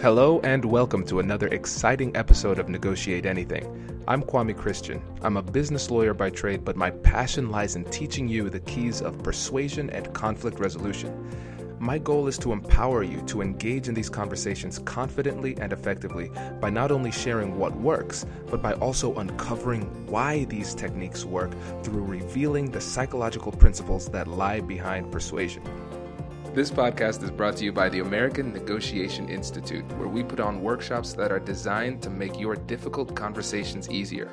Hello and welcome to another exciting episode of Negotiate Anything. I'm Kwame Christian. I'm a business lawyer by trade, but my passion lies in teaching you the keys of persuasion and conflict resolution. My goal is to empower you to engage in these conversations confidently and effectively by not only sharing what works, but by also uncovering why these techniques work through revealing the psychological principles that lie behind persuasion. This podcast is brought to you by the American Negotiation Institute, where we put on workshops that are designed to make your difficult conversations easier.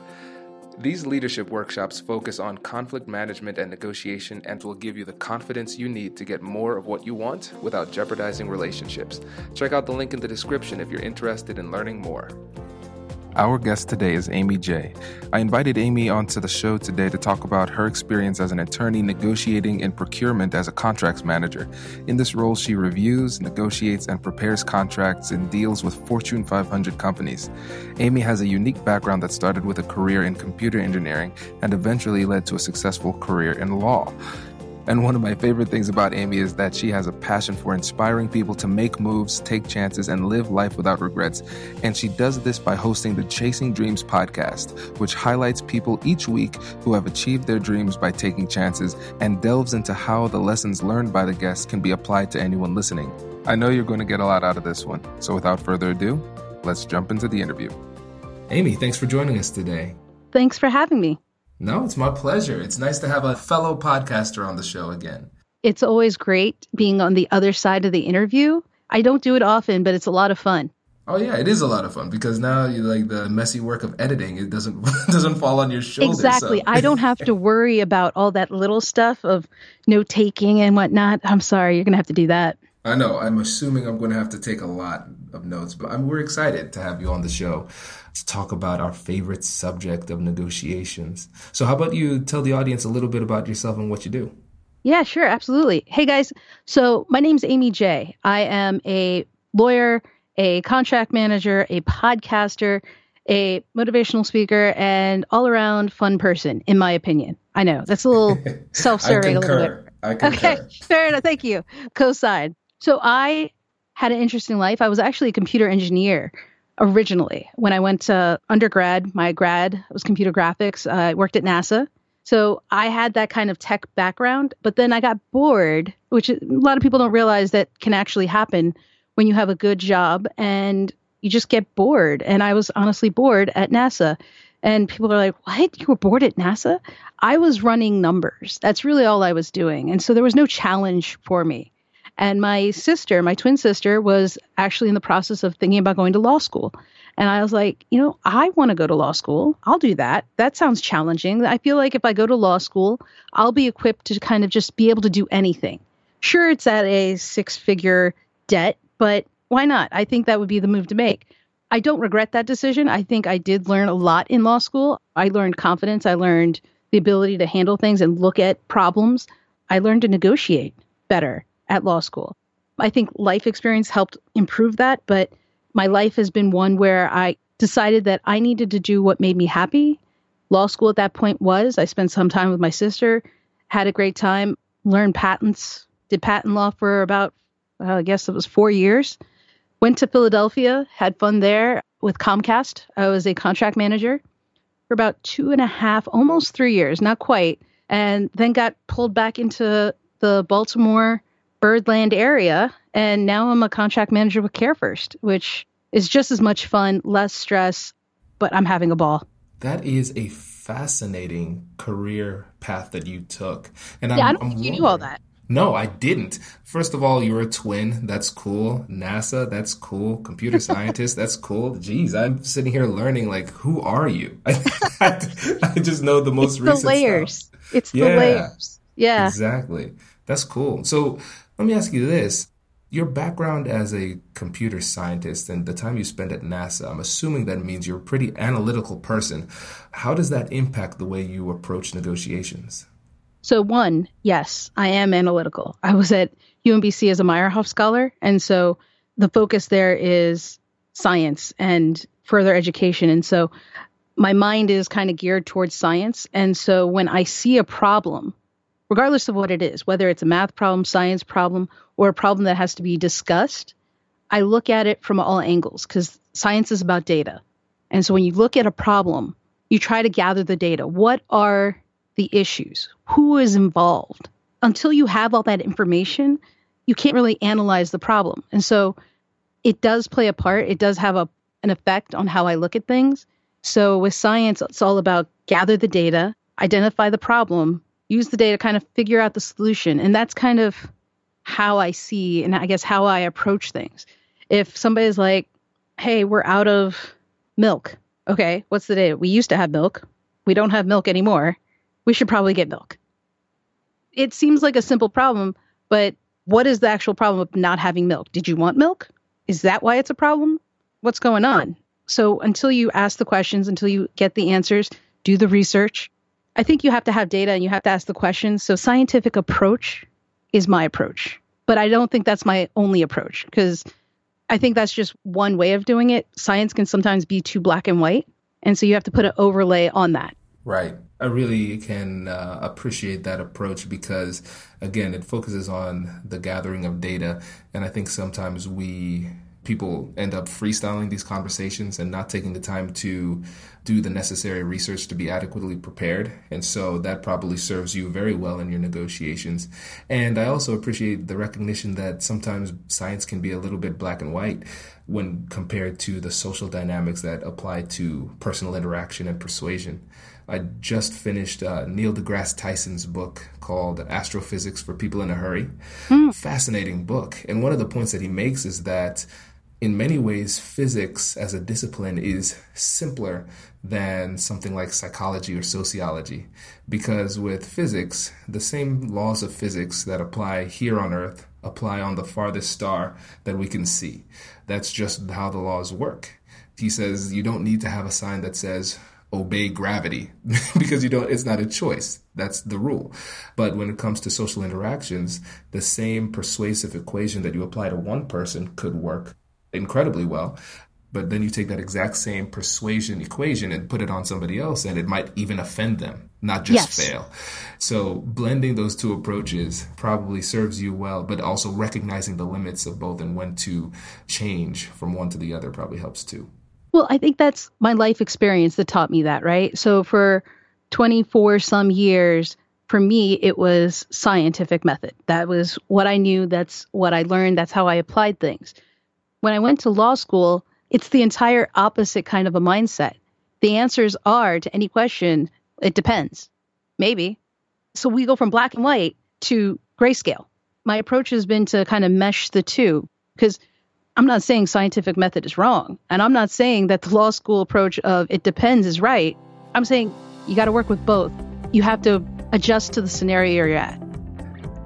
These leadership workshops focus on conflict management and negotiation and will give you the confidence you need to get more of what you want without jeopardizing relationships. Check out the link in the description if you're interested in learning more. Our guest today is Aimee J. I invited Aimee onto the show today to talk about her experience as an attorney negotiating in procurement as a contracts manager. In this role, she reviews, negotiates, and prepares contracts and deals with Fortune 500 companies. Aimee has a unique background that started with a career in computer engineering and eventually led to a successful career in law. And one of my favorite things about Aimee is that she has a passion for inspiring people to make moves, take chances, and live life without regrets. And she does this by hosting the Chasing Dreams podcast, which highlights people each week who have achieved their dreams by taking chances and delves into how the lessons learned by the guests can be applied to anyone listening. I know you're going to get a lot out of this one. So without further ado, let's jump into the interview. Aimee, thanks for joining us today. Thanks for having me. No, it's my pleasure. It's nice to have a fellow podcaster on the show again. It's always great being on the other side of the interview. I don't do it often, but it's a lot of fun. Oh yeah, it is a lot of fun because now you like the messy work of editing. It doesn't doesn't fall on your shoulders. Exactly. So. I don't have to worry about all that little stuff of note taking and whatnot. I'm sorry, you're gonna have to do that. I know. I'm assuming I'm going to have to take a lot of notes, but I'm, we're excited to have you on the show to talk about our favorite subject of negotiations. So, how about you tell the audience a little bit about yourself and what you do? Yeah, sure, absolutely. Hey guys, so my name's Aimee J. I am a lawyer, a contract manager, a podcaster, a motivational speaker, and all around fun person, in my opinion. I know that's a little self serving a little bit. I concur. Okay, fair enough. Thank you. Co-sign. So I had an interesting life. I was actually a computer engineer originally when I went to undergrad. My grad was computer graphics. Uh, I worked at NASA. So I had that kind of tech background, but then I got bored, which a lot of people don't realize that can actually happen when you have a good job and you just get bored. And I was honestly bored at NASA. And people are like, What? You were bored at NASA? I was running numbers. That's really all I was doing. And so there was no challenge for me. And my sister, my twin sister, was actually in the process of thinking about going to law school. And I was like, you know, I want to go to law school. I'll do that. That sounds challenging. I feel like if I go to law school, I'll be equipped to kind of just be able to do anything. Sure, it's at a six figure debt, but why not? I think that would be the move to make. I don't regret that decision. I think I did learn a lot in law school. I learned confidence. I learned the ability to handle things and look at problems. I learned to negotiate better at law school. I think life experience helped improve that, but my life has been one where I decided that I needed to do what made me happy. Law school at that point was I spent some time with my sister, had a great time, learned patents, did patent law for about, uh, I guess it was four years. Went to Philadelphia, had fun there with Comcast. I was a contract manager for about two and a half, almost three years, not quite, and then got pulled back into the Baltimore Birdland area, and now I'm a contract manager with CareFirst, which is just as much fun, less stress, but I'm having a ball. That is a fascinating career path that you took, and yeah, I'm, I don't I'm think you knew all that. No, I didn't. First of all, you're a twin. That's cool. NASA, that's cool. Computer scientist, that's cool. Jeez, I'm sitting here learning, like, who are you? I, I just know the most it's recent the layers. Stuff. It's the layers. Yeah. Exactly. That's cool. So let me ask you this. Your background as a computer scientist and the time you spent at NASA, I'm assuming that means you're a pretty analytical person. How does that impact the way you approach negotiations? So, one, yes, I am analytical. I was at UMBC as a Meyerhoff Scholar, and so the focus there is science and further education. And so my mind is kind of geared towards science. And so when I see a problem, regardless of what it is, whether it's a math problem, science problem, or a problem that has to be discussed, I look at it from all angles because science is about data. And so when you look at a problem, you try to gather the data. What are the issues? Who is involved? Until you have all that information, you can't really analyze the problem. And so it does play a part. It does have a, an effect on how I look at things. So with science, it's all about gather the data, identify the problem, use the data, to kind of figure out the solution. And that's kind of how I see and I guess how I approach things. If somebody's like, hey, we're out of milk. Okay, what's the data? We used to have milk. We don't have milk anymore. We should probably get milk. It seems like a simple problem, but what is the actual problem of not having milk? Did you want milk? Is that why it's a problem? What's going on? So until you ask the questions, until you get the answers, do the research. I think you have to have data and you have to ask the questions. So scientific approach is my approach. But I don't think that's my only approach because I think that's just one way of doing it. Science can sometimes be too black and white. And so you have to put an overlay on that. Right. I really can uh, appreciate that approach because, again, it focuses on the gathering of data. And I think sometimes we people end up freestyling these conversations and not taking the time to do the necessary research to be adequately prepared. And so that probably serves you very well in your negotiations. And I also appreciate the recognition that sometimes science can be a little bit black and white when compared to the social dynamics that apply to personal interaction and persuasion. I just finished uh, Neil deGrasse Tyson's book called Astrophysics for People in a Hurry. Mm. Fascinating book. And one of the points that he makes is that in many ways, physics as a discipline is simpler than something like psychology or sociology. Because with physics, the same laws of physics that apply here on Earth apply on the farthest star that we can see. That's just how the laws work. He says you don't need to have a sign that says, obey gravity because you don't it's not a choice that's the rule but when it comes to social interactions the same persuasive equation that you apply to one person could work incredibly well. But then you take that exact same persuasion equation and put it on somebody else, and it might even offend them, not just yes. fail. So, blending those two approaches probably serves you well, but also recognizing the limits of both and when to change from one to the other probably helps too. Well, I think that's my life experience that taught me that, right? So, for 24 some years, for me, it was scientific method. That was what I knew. That's what I learned. That's how I applied things. When I went to law school, it's the entire opposite kind of a mindset. The answers are to any question, it depends. Maybe. So we go from black and white to grayscale. My approach has been to kind of mesh the two because I'm not saying scientific method is wrong. And I'm not saying that the law school approach of it depends is right. I'm saying you got to work with both. You have to adjust to the scenario you're at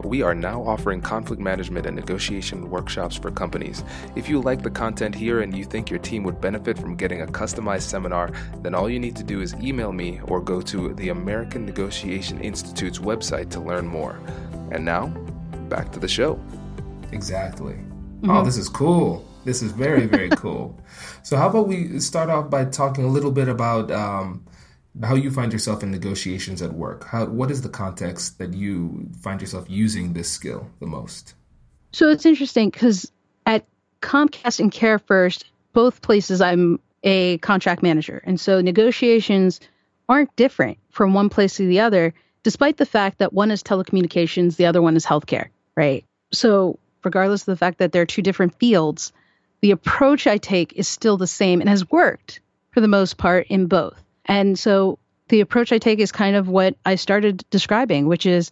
we are now offering conflict management and negotiation workshops for companies. If you like the content here and you think your team would benefit from getting a customized seminar, then all you need to do is email me or go to the American Negotiation Institute's website to learn more. And now, back to the show. Exactly. Mm-hmm. Oh, this is cool. This is very, very cool. So, how about we start off by talking a little bit about um, how you find yourself in negotiations at work. How, what is the context that you find yourself using this skill the most? So it's interesting because at Comcast and CareFirst, both places I'm a contract manager. And so negotiations aren't different from one place to the other, despite the fact that one is telecommunications, the other one is healthcare, right? So, regardless of the fact that they're two different fields, the approach I take is still the same and has worked for the most part in both. And so the approach I take is kind of what I started describing, which is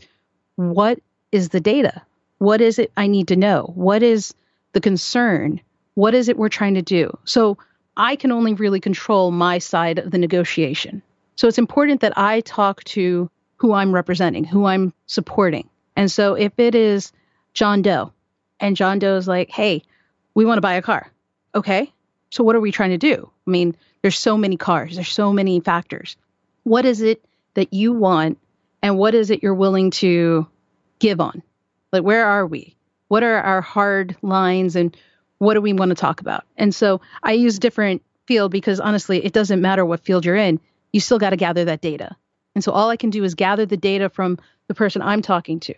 what is the data? What is it I need to know? What is the concern? What is it we're trying to do? So I can only really control my side of the negotiation. So it's important that I talk to who I'm representing, who I'm supporting. And so if it is John Doe and John Doe is like, hey, we want to buy a car. Okay. So what are we trying to do? I mean, there's so many cars, there's so many factors. What is it that you want and what is it you're willing to give on? Like where are we? What are our hard lines and what do we want to talk about? And so I use different field because honestly, it doesn't matter what field you're in, you still got to gather that data. And so all I can do is gather the data from the person I'm talking to.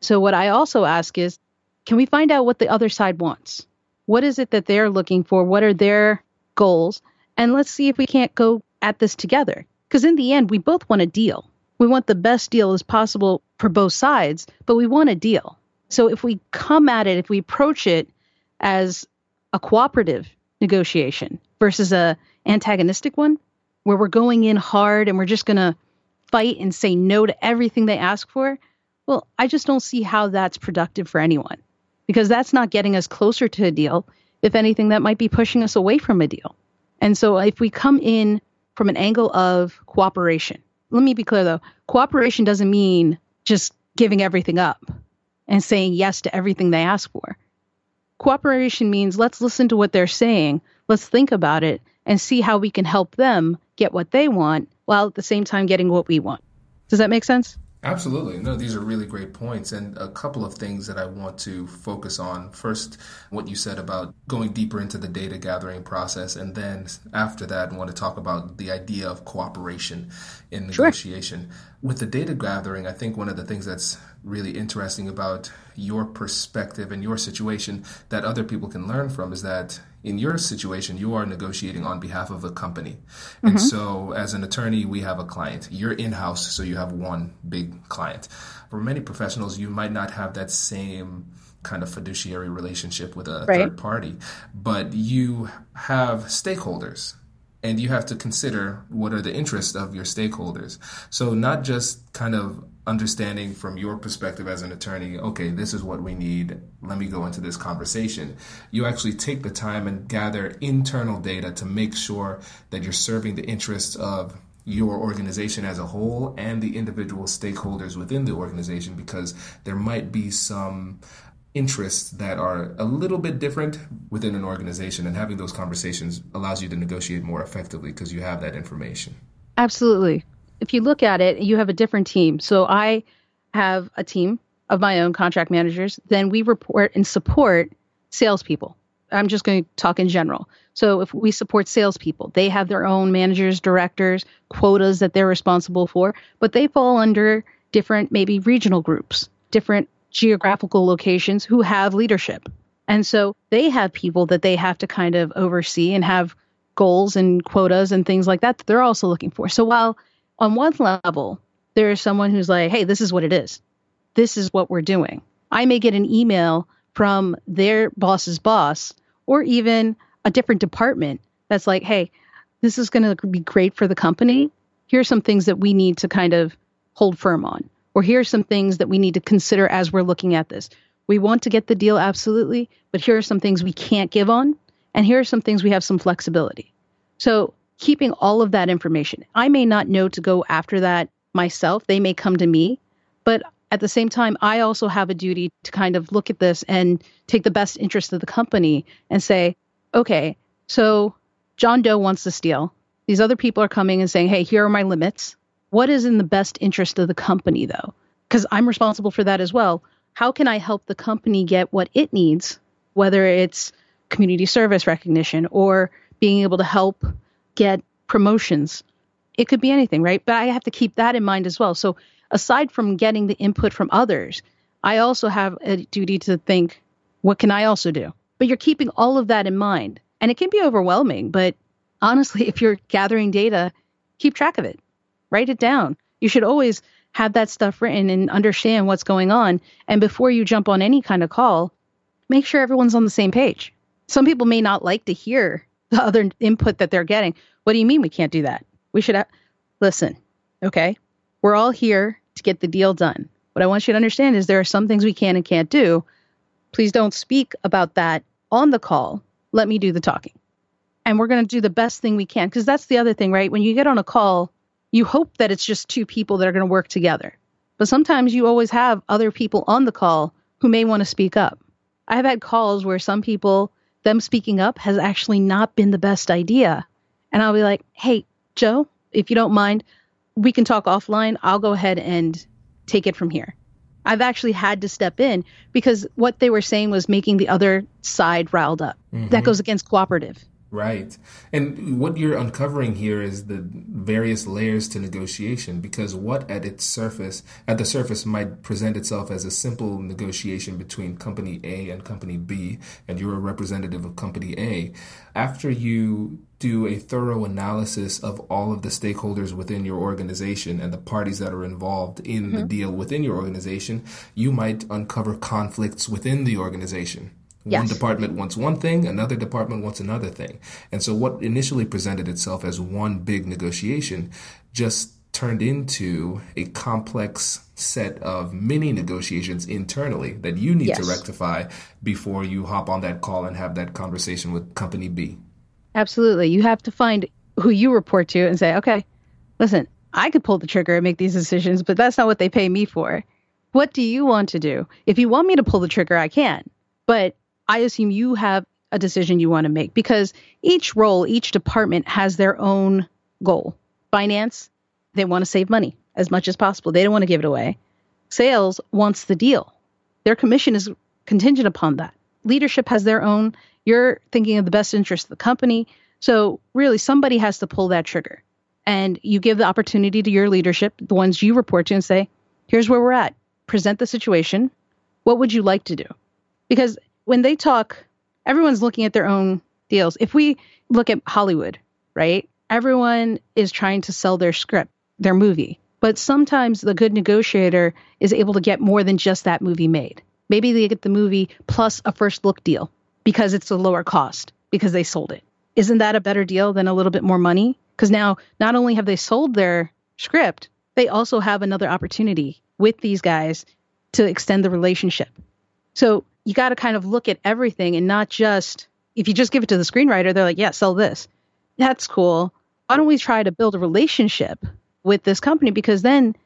So what I also ask is, can we find out what the other side wants? What is it that they're looking for? What are their goals? And let's see if we can't go at this together. Because in the end, we both want a deal. We want the best deal as possible for both sides, but we want a deal. So if we come at it, if we approach it as a cooperative negotiation versus a antagonistic one, where we're going in hard and we're just going to fight and say no to everything they ask for, well, I just don't see how that's productive for anyone because that's not getting us closer to a deal. If anything, that might be pushing us away from a deal. And so if we come in from an angle of cooperation, let me be clear though cooperation doesn't mean just giving everything up and saying yes to everything they ask for. Cooperation means let's listen to what they're saying, let's think about it, and see how we can help them get what they want while at the same time getting what we want. Does that make sense? Absolutely. No, these are really great points. And a couple of things that I want to focus on. First, what you said about going deeper into the data gathering process. And then after that, I want to talk about the idea of cooperation in negotiation. Sure. With the data gathering, I think one of the things that's really interesting about your perspective and your situation that other people can learn from is that in your situation, you are negotiating on behalf of a company. Mm-hmm. And so, as an attorney, we have a client. You're in house, so you have one big client. For many professionals, you might not have that same kind of fiduciary relationship with a right. third party, but you have stakeholders and you have to consider what are the interests of your stakeholders. So, not just kind of understanding from your perspective as an attorney, okay, this is what we need. Let me go into this conversation. You actually take the time and gather internal data to make sure that you're serving the interests of your organization as a whole and the individual stakeholders within the organization because there might be some interests that are a little bit different within an organization and having those conversations allows you to negotiate more effectively because you have that information. Absolutely if you look at it, you have a different team. So I have a team of my own contract managers. Then we report and support salespeople. I'm just going to talk in general. So if we support salespeople, they have their own managers, directors, quotas that they're responsible for, but they fall under different, maybe regional groups, different geographical locations who have leadership. And so they have people that they have to kind of oversee and have goals and quotas and things like that that they're also looking for. So while on one level, there is someone who's like, hey, this is what it is. This is what we're doing. I may get an email from their boss's boss or even a different department that's like, hey, this is going to be great for the company. Here's some things that we need to kind of hold firm on. Or here's some things that we need to consider as we're looking at this. We want to get the deal absolutely, but here are some things we can't give on. And here are some things we have some flexibility. So keeping all of that information. I may not know to go after that myself. They may come to me, but at the same time, I also have a duty to kind of look at this and take the best interest of the company and say, okay, so John Doe wants this deal. These other people are coming and saying, hey, here are my limits. What is in the best interest of the company, though? Because I'm responsible for that as well. How can I help the company get what it needs, whether it's community service recognition or being able to help get promotions. It could be anything, right? But I have to keep that in mind as well. So aside from getting the input from others, I also have a duty to think, what can I also do? But you're keeping all of that in mind. And it can be overwhelming, but honestly, if you're gathering data, keep track of it. Write it down. You should always have that stuff written and understand what's going on. And before you jump on any kind of call, make sure everyone's on the same page. Some people may not like to hear the other input that they're getting. What do you mean we can't do that? We should have, listen, okay? We're all here to get the deal done. What I want you to understand is there are some things we can and can't do. Please don't speak about that on the call. Let me do the talking. And we're going to do the best thing we can because that's the other thing, right? When you get on a call, you hope that it's just two people that are going to work together. But sometimes you always have other people on the call who may want to speak up. I have had calls where some people them speaking up has actually not been the best idea. And I'll be like, hey, Joe, if you don't mind, we can talk offline. I'll go ahead and take it from here. I've actually had to step in because what they were saying was making the other side riled up. Mm-hmm. That goes against cooperative. Right. And what you're uncovering here is the various layers to negotiation because what at its surface, at the surface might present itself as a simple negotiation between company A and company B, and you're a representative of company A. After you do a thorough analysis of all of the stakeholders within your organization and the parties that are involved in mm-hmm. the deal within your organization, you might uncover conflicts within the organization Yes. One department wants one thing, another department wants another thing. And so what initially presented itself as one big negotiation just turned into a complex set of mini negotiations internally that you need yes. to rectify before you hop on that call and have that conversation with company B. Absolutely. You have to find who you report to and say, okay, listen, I could pull the trigger and make these decisions, but that's not what they pay me for. What do you want to do? If you want me to pull the trigger, I can. But I assume you have a decision you want to make because each role, each department has their own goal. Finance, they want to save money as much as possible. They don't want to give it away. Sales wants the deal. Their commission is contingent upon that. Leadership has their own. You're thinking of the best interest of the company. So, really, somebody has to pull that trigger. And you give the opportunity to your leadership, the ones you report to, and say, here's where we're at. Present the situation. What would you like to do? Because when they talk, everyone's looking at their own deals. If we look at Hollywood, right? Everyone is trying to sell their script, their movie. But sometimes the good negotiator is able to get more than just that movie made. Maybe they get the movie plus a first look deal because it's a lower cost because they sold it. Isn't that a better deal than a little bit more money? Because now not only have they sold their script, they also have another opportunity with these guys to extend the relationship. So you got to kind of look at everything and not just if you just give it to the screenwriter, they're like, yeah, sell this. That's cool. Why don't we try to build a relationship with this company? Because then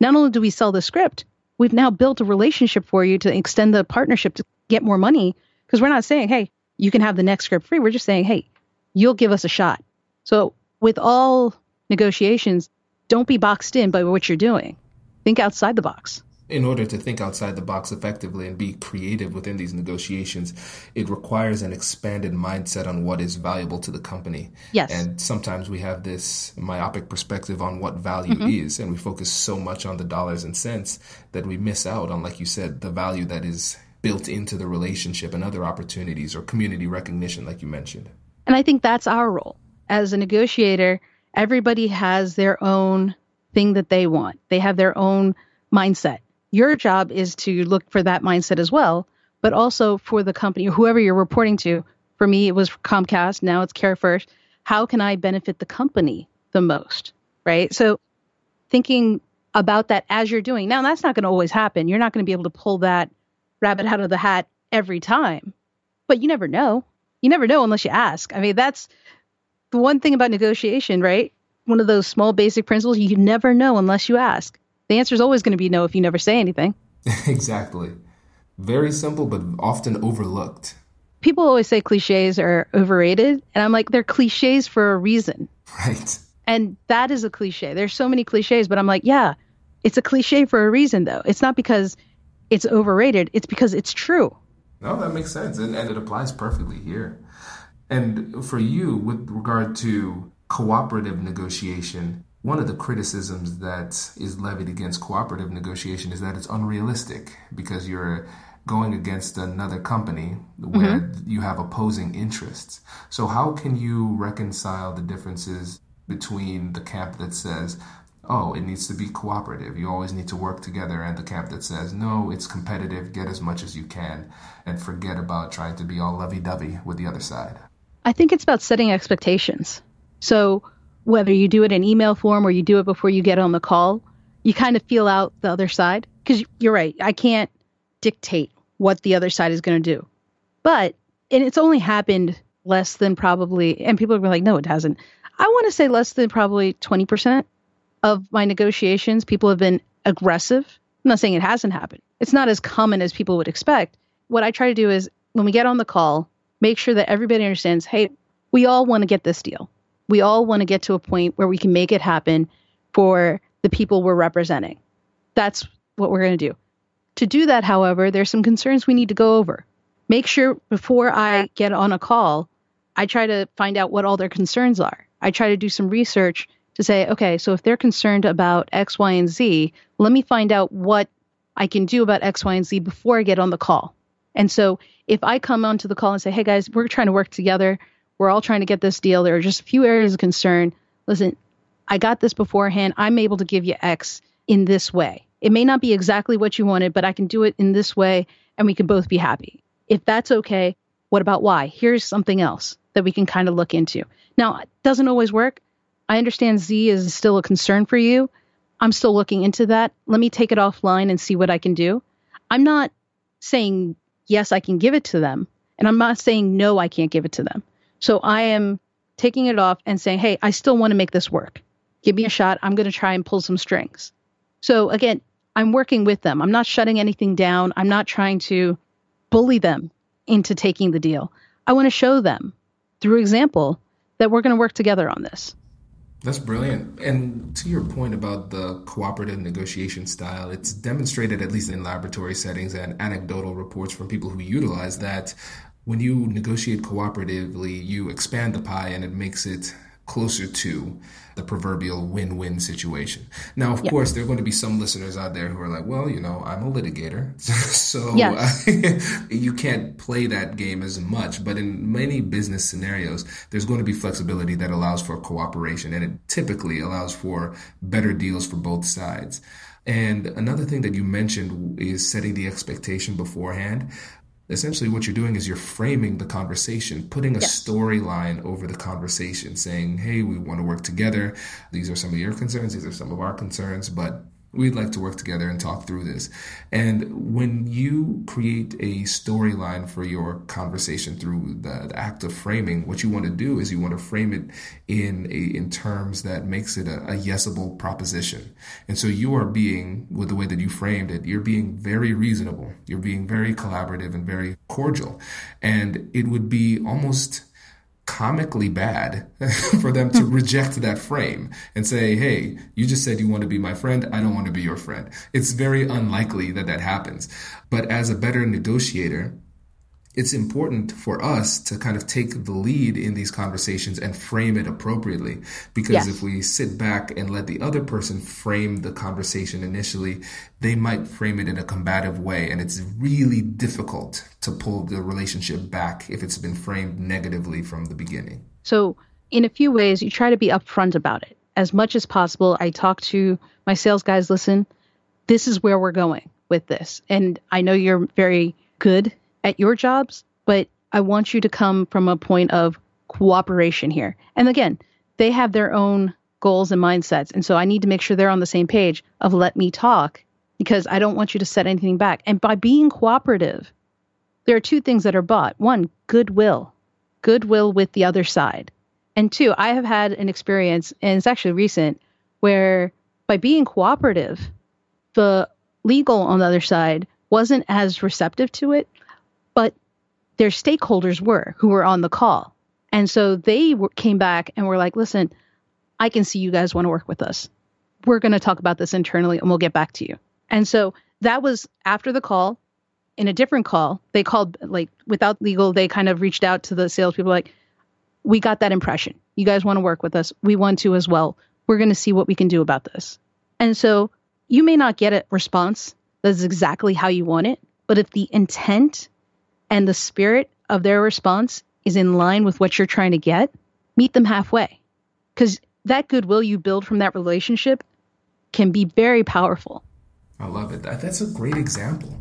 not only do we sell the script, we've now built a relationship for you to extend the partnership to get more money. Because we're not saying, hey, you can have the next script free. We're just saying, hey, you'll give us a shot. So with all negotiations, don't be boxed in by what you're doing. Think outside the box in order to think outside the box effectively and be creative within these negotiations, it requires an expanded mindset on what is valuable to the company. Yes. And sometimes we have this myopic perspective on what value mm-hmm. is, and we focus so much on the dollars and cents that we miss out on, like you said, the value that is built into the relationship and other opportunities or community recognition, like you mentioned. And I think that's our role. As a negotiator, everybody has their own thing that they want, they have their own mindset your job is to look for that mindset as well, but also for the company or whoever you're reporting to. For me, it was Comcast. Now it's CareFirst. How can I benefit the company the most? Right. So thinking about that as you're doing. Now, that's not going to always happen. You're not going to be able to pull that rabbit out of the hat every time, but you never know. You never know unless you ask. I mean, that's the one thing about negotiation, right? One of those small basic principles you never know unless you ask the answer is always going to be no if you never say anything. exactly. Very simple, but often overlooked. People always say cliches are overrated, and I'm like, they're cliches for a reason. Right. And that is a cliche. There's so many cliches, but I'm like, yeah, it's a cliche for a reason, though. It's not because it's overrated, it's because it's true. No, that makes sense. And, and it applies perfectly here. And for you, with regard to cooperative negotiation, one of the criticisms that is levied against cooperative negotiation is that it's unrealistic because you're going against another company where mm-hmm. you have opposing interests. So, how can you reconcile the differences between the camp that says, oh, it needs to be cooperative, you always need to work together, and the camp that says, no, it's competitive, get as much as you can, and forget about trying to be all lovey dovey with the other side? I think it's about setting expectations. So, whether you do it in email form or you do it before you get on the call, you kind of feel out the other side. Because you're right, I can't dictate what the other side is going to do. But, and it's only happened less than probably, and people are like, no, it hasn't. I want to say less than probably 20% of my negotiations, people have been aggressive. I'm not saying it hasn't happened. It's not as common as people would expect. What I try to do is when we get on the call, make sure that everybody understands hey, we all want to get this deal we all want to get to a point where we can make it happen for the people we're representing. That's what we're going to do. To do that, however, there's some concerns we need to go over. Make sure before I get on a call, I try to find out what all their concerns are. I try to do some research to say, okay, so if they're concerned about X, Y, and Z, let me find out what I can do about X, Y, and Z before I get on the call. And so if I come onto the call and say, hey guys, we're trying to work together, we're all trying to get this deal, there are just a few areas of concern. Listen, I got this beforehand. I'm able to give you X in this way. It may not be exactly what you wanted, but I can do it in this way and we can both be happy. If that's okay, what about Y? Here's something else that we can kind of look into. Now, it doesn't always work. I understand Z is still a concern for you. I'm still looking into that. Let me take it offline and see what I can do. I'm not saying yes, I can give it to them. And I'm not saying no, I can't give it to them. So I am taking it off and saying, hey, I still want to make this work. Give me a shot. I'm going to try and pull some strings. So again, I'm working with them. I'm not shutting anything down. I'm not trying to bully them into taking the deal. I want to show them through example that we're going to work together on this. That's brilliant. And to your point about the cooperative negotiation style, it's demonstrated, at least in laboratory settings and anecdotal reports from people who utilize that, when you negotiate cooperatively, you expand the pie and it makes it closer to the proverbial win-win situation. Now, of course, there are going to be some listeners out there who are like, "Well, you know, I'm a litigator, so uh, yes. you can't play that game as much." But in many business scenarios, there's going to be flexibility that allows for cooperation, and it typically allows for better deals for both sides. And another thing that you mentioned is setting the expectation beforehand essentially what you're doing is you're framing the conversation, putting a yes. storyline over the conversation, saying, hey, we want to work together. These are some of your concerns, these are some of our concerns, but we'd like to work together and talk through this. And when you create a storyline for your conversation through the, the, act of framing, what you want to do is you want to frame it in a, in terms that makes it a, a yesable proposition. And so you are being, with the way that you framed it, you're being very reasonable. You're being very collaborative and very cordial. And it would be almost comically bad for them to hmm. reject that frame and say, Hey, you just said you want to be my friend. I don't want to be your friend. It's very unlikely that that happens. But as a better negotiator, it's important for us to kind of take the lead in these conversations and frame it appropriately. Because yes. if we sit back and let the other person frame the conversation initially, they might frame it in a combative way. And it's really difficult to pull the relationship back if it's been framed negatively from the beginning. So, in a few ways, you try to be upfront about it. As much as possible, I talk to my sales guys listen, this is where we're going with this. And I know you're very good at your jobs, but I want you to come from a point of cooperation here. And again, they have their own goals and mindsets. And so I need to make sure they're on the same page of let me talk because I don't want you to set anything back. And by being cooperative, there are two things that are bought. One, goodwill, goodwill with the other side. And two, I have had an experience, and it's actually recent, where by being cooperative, the legal on the other side wasn't as receptive to it but their stakeholders were who were on the call. And so they came back and were like, listen, I can see you guys want to work with us. We're going to talk about this internally and we'll get back to you. And so that was after the call. In a different call, they called, like, without legal, they kind of reached out to the salespeople, like, we got that impression. You guys want to work with us. We want to as well. We're going to see what we can do about this. And so you may not get a response that's exactly how you want it, but if the intent and the spirit of their response is in line with what you're trying to get, meet them halfway. Because that goodwill you build from that relationship can be very powerful. I love it. That's a great example.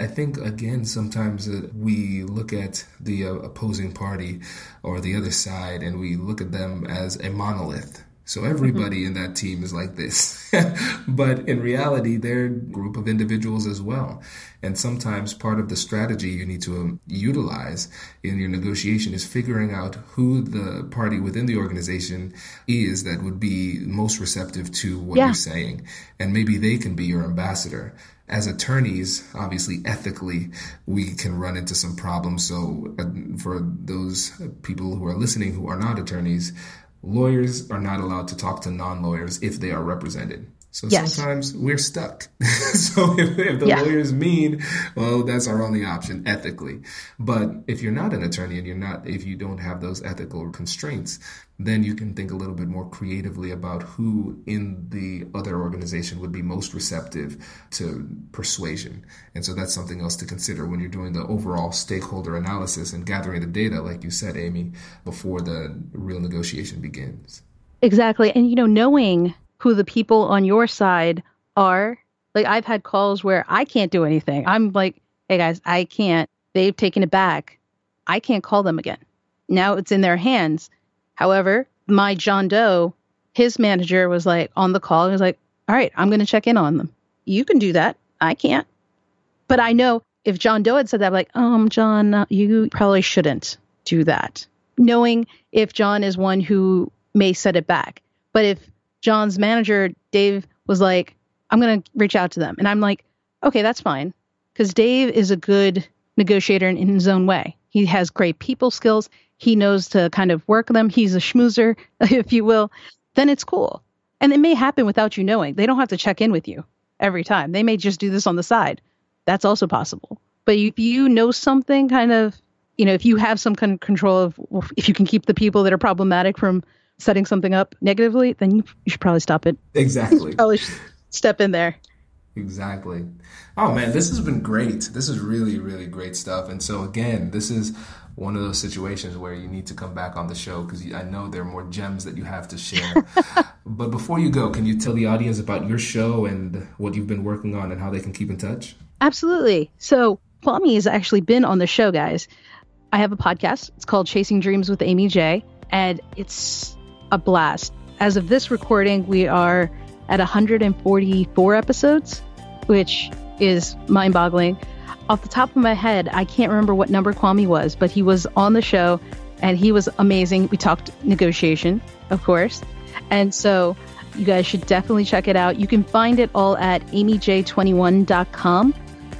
I think, again, sometimes uh, we look at the uh, opposing party or the other side and we look at them as a monolith so everybody mm-hmm. in that team is like this. but in reality, they're a group of individuals as well. And sometimes part of the strategy you need to um, utilize in your negotiation is figuring out who the party within the organization is that would be most receptive to what yeah. you're saying. And maybe they can be your ambassador as attorneys, obviously ethically, we can run into some problems. So, uh, for those people who are listening who are not attorneys, lawyers are not allowed to talk to non lawyers if they are represented. So yes. sometimes we're stuck. so if, if the yeah. lawyer's mean, well, that's our only option ethically. But if you're not an attorney and you're not, if you don't have those ethical constraints, then you can think a little bit more creatively about who in the other organization would be most receptive to persuasion. And so that's something else to consider when you're doing the overall stakeholder analysis and gathering the data, like you said, Aimee, before the real negotiation begins. Exactly. And, you know, knowing who the people on your side are. Like I've had calls where I can't do anything. I'm like, hey guys, I can't. They've taken it back. I can't call them again. Now it's in their hands. However, my John Doe, his manager was like on the call. He was like, all right, I'm going to check in on them. You can do that. I can't. But I know if John Doe had said that, I'm like, um, John, uh, you probably shouldn't do that. Knowing if John is one who may set it back. But if John's manager, Dave, was like, I'm going to reach out to them. And I'm like, okay, that's fine. Because Dave is a good negotiator in, in his own way. He has great people skills. He knows to kind of work them. He's a schmoozer, if you will. Then it's cool. And it may happen without you knowing. They don't have to check in with you every time. They may just do this on the side. That's also possible. But if you know something kind of, you know, if you have some kind of control of if you can keep the people that are problematic from setting something up negatively, then you, you should probably stop it. Exactly. probably step in there. Exactly. Oh man, this has been great. This is really, really great stuff. And so again, this is one of those situations where you need to come back on the show because I know there are more gems that you have to share. but before you go, can you tell the audience about your show and what you've been working on and how they can keep in touch? Absolutely. So Kwame has actually been on the show, guys. I have a podcast. It's called Chasing Dreams with Aimee J, and it's a blast. As of this recording, we are at 144 episodes, which is mind boggling. Off the top of my head, I can't remember what number Kwame was, but he was on the show and he was amazing. We talked negotiation, of course. And so you guys should definitely check it out. You can find it all at amyj21.com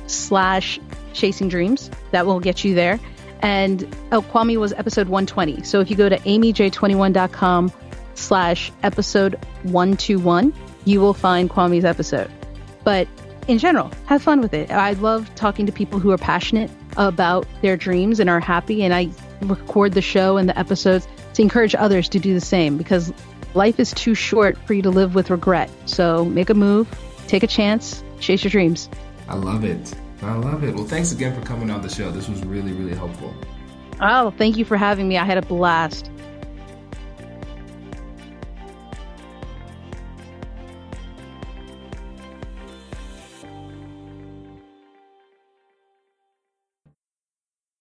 slash chasing dreams. That will get you there. And oh, Kwame was episode 120. So if you go to amyj21.com slash episode 121, you will find Kwame's episode. But in general, have fun with it. I love talking to people who are passionate about their dreams and are happy. And I record the show and the episodes to encourage others to do the same because life is too short for you to live with regret. So make a move, take a chance, chase your dreams. I love it. I love it. Well, thanks again for coming on the show. This was really, really helpful. Oh, thank you for having me. I had a blast.